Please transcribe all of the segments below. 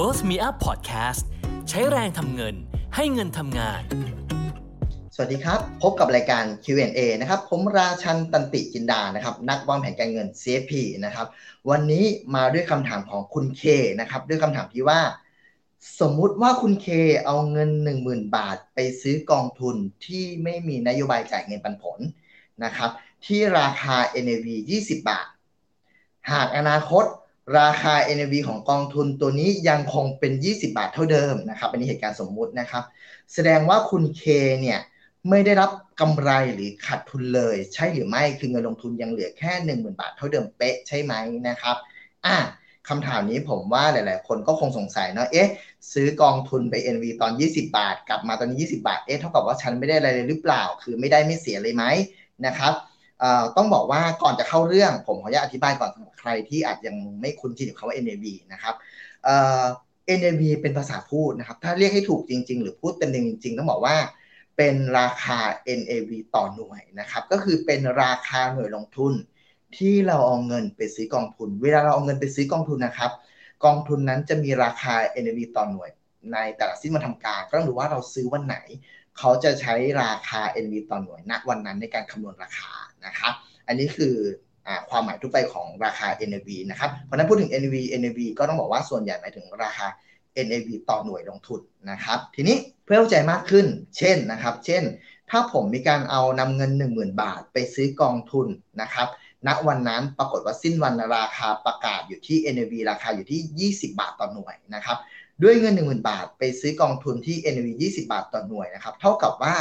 World Me Up Podcast ใช้แรงทำเงินให้เงินทำงาน สวัสดีครับ พบกับรายการ Q&A นะครับ ผมราชันตันติจินดานะครับ นักวางแผนการเงิน CFP นะครับ วันนี้มาด้วยคำถามของคุณเคนะครับ ด้วยคำถามที่ว่า สมมุติว่าคุณเคเอาเงิน 10,000 บาท ไปซื้อกองทุนที่ไม่มีนโยบายจ่ายเงินปันผลนะครับ ที่ราคา NAV 20 บาท หากอนาคต ราคา NAV ของกองทุนตัวนี้ยังคงเป็น 20 บาทเท่าเดิมนะครับอันนี้เหตุการณ์สมมุตินะครับ แสดงว่าคุณเคเนี่ยไม่ได้รับกำไรหรือขาดทุนเลย ใช่หรือไม่คือเงินลงทุนยังเหลือแค่ 10,000 บาทเท่าเดิมเป๊ะใช่ไหมนะครับอะคำถามนี้ผมว่าหลาย ๆ คนก็คงสงสัยเนาะเอ๊ะซื้อกองทุนไป NV ตอน 20 บาท กลับมาตอนนี้ 20 บาทเอ๊ะเท่ากับว่าฉันไม่ได้อะไรเลยหรือเปล่า คือไม่ได้ไม่เสียเลยไหมนะครับ ต้องบอกว่าก่อนจะเข้าเรื่องผมขออนุญาตอธิบายก่อนสำหรับใครที่อาจยังไม่คุ้นชินกับคำว่า NAV นะครับ NAV เป็นภาษาพูดนะครับ ถ้าเรียกให้ถูกจริง ๆ หรือพูดเต็มจริง ๆ ต้องบอกว่าเป็นราคา NAV ต่อหน่วยนะครับ ก็คือเป็นราคาหน่วยลงทุน ที่เราเอาเงินไปซื้อกองทุน เวลาเราเอาเงินไปซื้อกองทุนนะครับ กองทุนนั้นจะมีราคา NAV ต่อหน่วย ในแต่ละสิ้นมาทำการ ก็ต้องดูว่าเราซื้อวันไหน เขาจะใช้ราคา N.V. ต่อหน่วยณวันนั้นในการคำนวณราคานะครับอันนี้คืออความหมายทั่วไปของราคา NAV นะครับเพราะนั้นพูดถึง NAV NAV ก็ต้องบอกว่าส่วนใหญ่หมายถึงราคา NAV ต่อหน่วยลงทุนนะครับ ทีนี้เพื่อเข้าใจมากขึ้น เช่นนะครับ เช่น ถ้าผมมีการเอานำเงิน 10,000 บาทไปซื้อกองทุนนะครับณวันนั้นปรากฏว่าสิ้นวันราคาประกาศอยู่ที่ NAV ราคาอยู่ที่ 20 บาทต่อหน่วยนะครับ ด้วยเงิน 10,000 บาท ไปซื้อกองทุนที่ NAV 20 บาทต่อหน่วยนะครับ เท่ากับว่า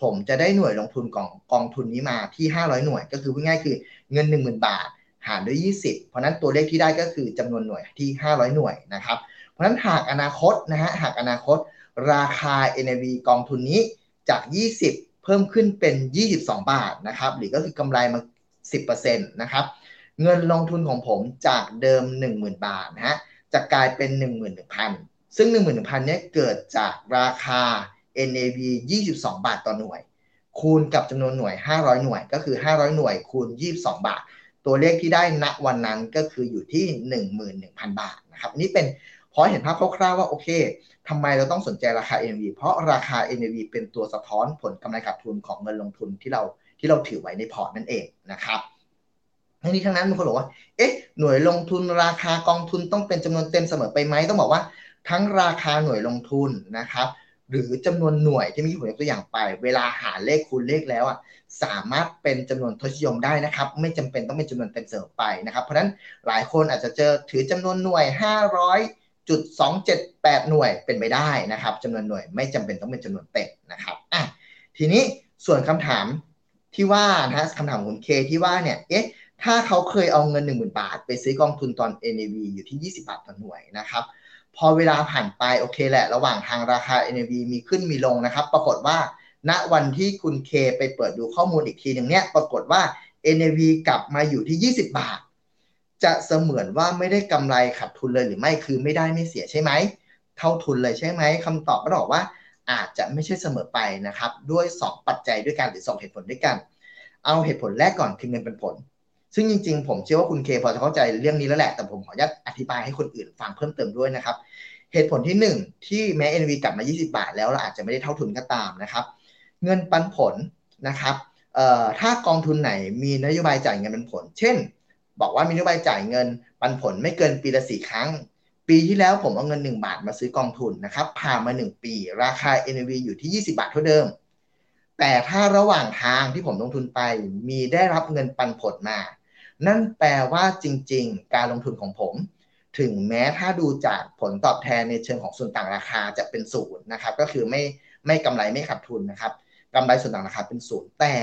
ผมจะได้หน่วยลงทุนกองกองทุนนี้มาที่ 500 หน่วย ก็คือพูดง่ายคือเงิน 10,000 บาท หารด้วย 20 เพราะนั้นตัวเลขที่ได้ก็คือจำนวนหน่วยที่ 500 หน่วยนะครับ เพราะนั้นหากอนาคตนะฮะหากอนาคต ราคา NAV กองทุนนี้จาก 20 เพิ่มขึ้นเป็น 22 บาทนะครับหรือก็คือกำไรมา 10%นะครับเงินลงทุนของผมจากเดิม 10,000 บาทนะฮะจะกลายเป็น 11,000 ซึ่ง 11,000เนี้ยเกิดจากราคา NAV 22 บาทต่อหน่วย คูณกับจำนวนหน่วย 500 หน่วยก็คือ 500 หน่วยคูณ 22 บาท ตัวเลขที่ได้ณวันนั้นก็คืออยู่ที่ 11,000 บาทนะครับนี่เป็นพอเห็นภาพคร่าวๆว่าโอเคทำไมเราต้องสนใจราคา NAV เพราะราคา NAV เป็นตัวสะท้อนผลกำไรขาดทุนของเงินลงทุนที่เราที่เราถือไว้ในพอร์ตนั่นเองนะครับทั้งนี้ทั้งนั้นบางคนบอกว่า เอ๊ะ หน่วยลงทุนราคากองทุนต้องเป็นจำนวนเต็มเสมอไปไหมต้องบอกว่า ทั้งราคาหน่วยลงทุนนะครับ หรือจำนวนหน่วยที่มีผมยกตัวอย่างไป เวลาหาเลขคูณเลขแล้วอะสามารถเป็นจำนวนทศนิยมได้นะครับ ไม่จำเป็นต้องเป็นจำนวนเต็มเสมอไปนะครับ เพราะฉะนั้นหลายคนอาจจะเจอถือจำนวนหน่วย 500จุด278หน่วยเป็นไปได้นะครับจำนวนหน่วยไม่จำเป็นต้องเป็นจำนวนเต็มนะครับอะทีนี้ส่วนคำถามที่ว่านะคำถามของคุณเคที่ว่าเนี่ยเอ๊ะถ้าเขาเคยเอาเงิน 1 0,000 บาท ไปซื้อกองทุนตอน NAV อยู่ที่ 20 บาทต่อหน่วยนะครับ พอเวลาผ่านไปโอเคแหละ ระหว่างทางราคา NAV มีขึ้นมีลงนะครับ ปรากฏว่า ณวันที่คุณเคไปเปิดดูข้อมูลอีกทีหนึ่งเนี่ยปรากฏว่า NAV กลับมาอยู่ที่ 20 บาท จะเสมือนว่าไม่ได้กำไรขาดทุนเลยหรือไม่คือไม่ได้ไม่เสียใช่ไหม เท่าทุนเลยใช่ไหมคำตอบก็บอกว่าอาจจะไม่ใช่เสมอไปนะครับ ด้วย 2 ปัจจัยด้วยกันหรือ 2 เหตุผลด้วยกัน เอาเหตุผลแรกก่อนคือเงินเป็นผล ซึ่งจริงๆ ผมเชื่อว่าคุณเคพอจะเข้าใจเรื่องนี้แล้วแหละ แต่ผมขออนุญาตอธิบายให้คนอื่นฟังเพิ่มเติมด้วยนะครับ เหตุผลที่ 1 ที่แม้ NV กลับมา 20 บาท แล้วเราอาจจะไม่ได้เท่าทุนก็ตามนะครับ เงินปันผลนะครับถ้ากองทุนไหนมีนโยบายจ่ายเงินปันผล เช่น บอกว่ามีนโยบายจ่ายเงินปันผลไม่เกินปีละสี่ครั้ง ปีที่แล้วผมเอาเงิน 1 บาทมาซื้อกองทุนนะครับผ่านมา 1 ปี ราคา NV อยู่ที่ 20 บาทเท่าเดิม แต่ถ้าระหว่างทางที่ผมลงทุนไปมีได้รับเงินปันผลมา นั่นแปลว่าจริง ๆ การลงทุนของผม ถึงแม้ถ้าดูจากผลตอบแทนในเชิงของส่วนต่างราคาจะเป็นศูนย์นะครับ ก็คือไม่ไม่กำไรไม่ขาดทุนนะครับกำไรส่วนต่างราคาเป็นศูนย์แต่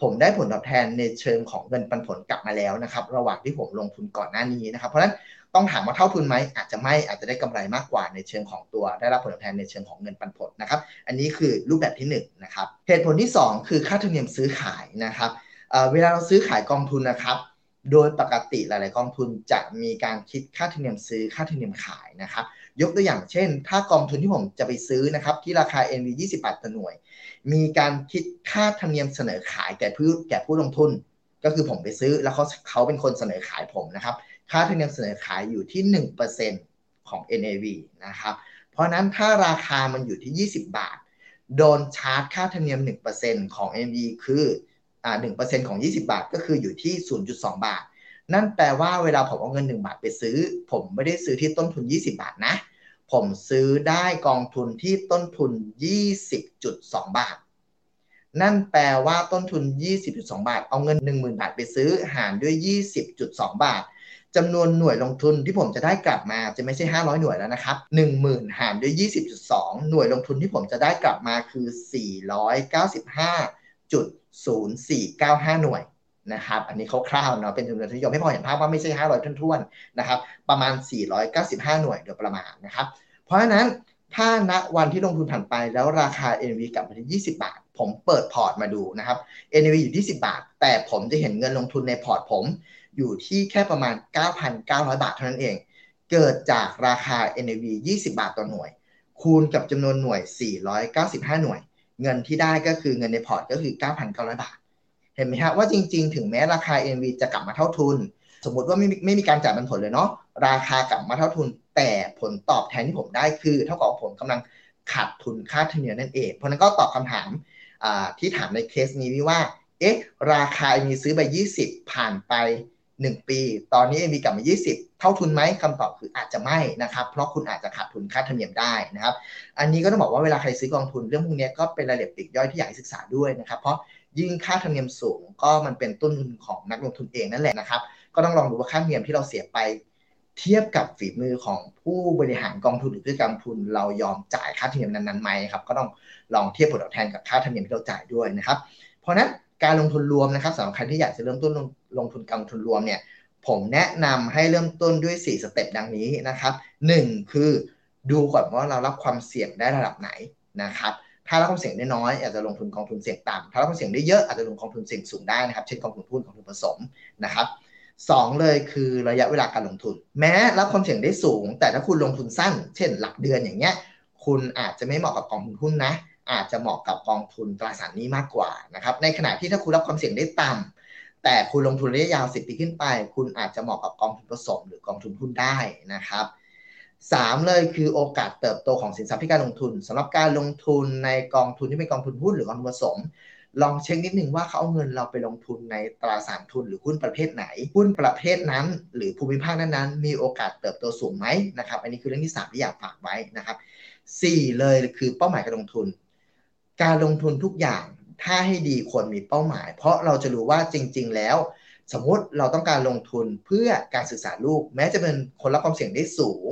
ผมได้ผลตอบแทนในเชิงของเงินปันผลกลับมาแล้วนะครับ ระหว่างที่ผมลงทุนก่อนหน้านี้นะครับ เพราะฉะนั้นต้องถามว่าเท่าทุนไหมอาจจะไม่อาจจะได้กำไรมากกว่าในเชิงของตัว ได้รับผลตอบแทนในเชิงของเงินปันผลนะครับ อันนี้คือรูปแบบที่1นนะครับเหตุผลที่ 2 คือค่าธรรมเนียมซื้อขายนะครับเวลาเราซื้อขายกองทุนนะครับ โดยปกติหลาย ๆ กองทุนจะมีการคิดค่าธรรมเนียมซื้อค่าธรรมเนียมขายนะครับ ยกตัวอย่างเช่น ถ้ากองทุนที่ผมจะไปซื้อนะครับ ที่ราคา NV 20 บาทต่อหน่วย มีการคิดค่าธรรมเนียมเสนอขายแก่ผู้แก่ผู้ลงทุน ก็คือผมไปซื้อแล้วเขาเขาเป็นคนเสนอขายผมนะครับ ค่าธรรมเนียมเสนอขายอยู่ที่ 1%ขของ NAV นะครับ เพราะนั้นถ้าราคามันอยู่ที่ 20 บาท โดนชาร์จค่าธรรมเนียม 1%ของ NAV คือ อ่า1%ของ 20 บาทก็คืออยู่ที่ 0.2 บาท นั่นแปลว่าเวลาผมเอาเงิน 1 บาทไปซื้อ ผมไม่ได้ซื้อที่ต้นทุน 20 บาทนะ ผมซื้อได้กองทุนที่ต้นทุน 20.2 บาท นั่นแปลว่าต้นทุน 20.2 บาท เอาเงิน 10,000 บาทไปซื้อหารด้วย 20.2 บาทจำนวนหน่วยลงทุนที่ผมจะได้กลับมาจะไม่ใช่ 500 หน่วยแล้วนะครับ 10,000 หารด้วย 20.2 หน่วยลงทุนที่ผมจะได้กลับมาคือ 0.495 หน่วยนะครับอันนี้คร่าวๆเนาะเป็นจำนวนที่ยมให้พอเห็นภาพว่าไม่ใช่ 500ท้วนๆนะครับประมาณ 495 หน่วยโดยประมาณนะครับเพราะฉะนั้นถ้าณวันที่ลงทุนผ่านไปแล้วราคา NV กลับมาที่20 บาท ผมเปิดพอร์ตมาดูนะครับ NAV อยู่ที่ 10 บาท แต่ผมจะเห็นเงินลงทุนในพอร์ตผม อยู่ที่แค่ประมาณ 9,900 บาทเท่านั้นเอง เกิดจากราคา NV 20 บาทต่อหน่วย คูณกับจำนวนหน่วย 495 หน่วย เงินที่ได้ก็คือเงินในพอร์ตก็คือ 9,900 บาท เห็นไหมฮะว่าจริงๆ ถึงแม้ราคา NV จะกลับมาเท่าทุน สมมติว่าไม่ไม่มีการจ่ายปันผลเลยเนาะราคากลับมาเท่าทุน แต่ผลตอบแทนที่ผมได้คือ เท่ากับผมกำลังขาดทุนค่าธรรมเนียมนั่นเอง เพราะนั้นก็ตอบคำถามที่ถามในเคสนี้ว่า เอ๊ะ ราคามีซื้อไป 20 ผ่านไป 1 ปี ตอนนี้มีกลับมา 20 เท่าทุนไหมคำตอบคืออาจจะไม่นะครับ เพราะคุณอาจจะขาดทุนค่าธรรมเนียมได้นะครับ อันนี้ก็ต้องบอกว่าเวลาใครซื้อกองทุนเรื่องพวกนี้ก็เป็นรายละเอียดปลีกย่อยที่อยากให้ศึกษาด้วยนะครับ เพราะยิ่งค่าธรรมเนียมสูงก็มันเป็นต้นทุนของนักลงทุนเองนั่นแหละนะครับ ก็ต้องลองดูว่าค่าธรรมเนียมที่เราเสียไปเทียบกับฝีมือของผู้บริหารกองทุนหรือผู้กองทุน เรายอมจ่ายค่าธรรมเนียมนั้นๆไหมครับ ก็ต้องลองเทียบผลตอบแทนกับค่าธรรมเนียมที่เราจ่ายด้วยนะครับ เพราะนั้น การลงทุนรวมนะครับสำหรับใครที่อยากจะเริ่มต้นลงลงทุนกองทุนรวมเนี่ยผมแนะนำให้เริ่มต้นด้วย 4 สเต็ปดังนี้นะครับ 1 คือดูก่อนว่าเรารับความเสี่ยงได้ระดับไหนนะครับถ้ารับความเสี่ยงได้น้อยอาจจะลงทุนกองทุนเสี่ยงต่ำถ้ารับความเสี่ยงได้เยอะอาจจะลงกองทุนเสี่ยงสูงได้นะครับ เช่นกองทุนหุ้นกองทุนผสมนะครับสองเลยคือระยะเวลาการลงทุน แม้รับความเสี่ยงได้สูง แต่ถ้าคุณลงทุนสั้น เช่น หลักเดือนอย่างเงี้ย คุณอาจจะไม่เหมาะกับกองทุนหุ้นนะ อาจจะเหมาะกับกองทุนตราสารนี้มากกว่านะครับ ในขณะที่ถ้าคุณรับความเสี่ยงได้ต่ำแต่คุณลงทุนระยะยาว 10 ปีขึ้นไป คุณอาจจะเหมาะกับกองทุนผสม หรือกองทุนหุ้นได้นะครับสามเลยคือโอกาสเติบโตของสินทรัพย์ที่การลงทุนสำหรับการลงทุนในกองทุนที่เป็นกองทุนหุ้นหรือกองทุนผสม ลองเช็คนิดนึงว่าเขาเอาเงินเราไปลงทุนในตราสารทุนหรือหุ้นประเภทไหน หุ้นประเภทนั้น หรือภูมิภาคนั้นๆ มีโอกาสเติบโตสูงไหมนะครับ อันนี้คือเรื่องที่3ที่อยากฝากไว้นะครับ4เลยคือเป้าหมายการลงทุน การลงทุนทุกอย่างถ้าให้ดีควรมีเป้าหมาย เพราะเราจะรู้ว่าจริง ๆ แล้ว สมมติเราต้องการลงทุนเพื่อการศึกษาลูก แม้จะเป็นคนรับความเสี่ยงได้สูง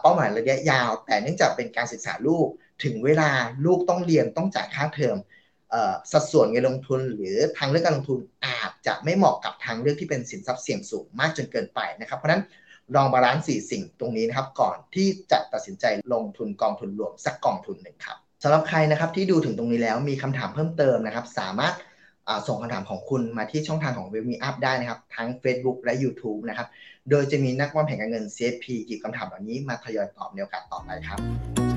เป้าหมายระยะยาว แต่เนื่องจากเป็นการศึกษาลูก ถึงเวลาลูกต้องเรียนต้องจ่ายค่าเทอมสัดส่วนเงินลงทุน หรือทางเลือกการลงทุนอาจจะไม่เหมาะกับทางเลือกที่เป็นสินทรัพย์เสี่ยงสูงมากจนเกินไปนะครับเพราะนั้นลอง balance สี่สิ่งตรงนี้นะครับก่อนที่จะตัดสินใจลงทุนกองทุนรวมสักกองทุนหนึ่งครับ สำหรับใครนะครับที่ดูถึงตรงนี้แล้วมีคำถามเพิ่มเติมนะครับ สามารถส่งคำถามของคุณมาที่ช่องทางของเวมีอัพได้นะครับ ทั้ง Facebook และ YouTube นะครับ โดยจะมีนักวางแผนการเงิน CFP จีบคำถามเหล่านี้มาทยอยตอบในโอกาสต่อไปครับ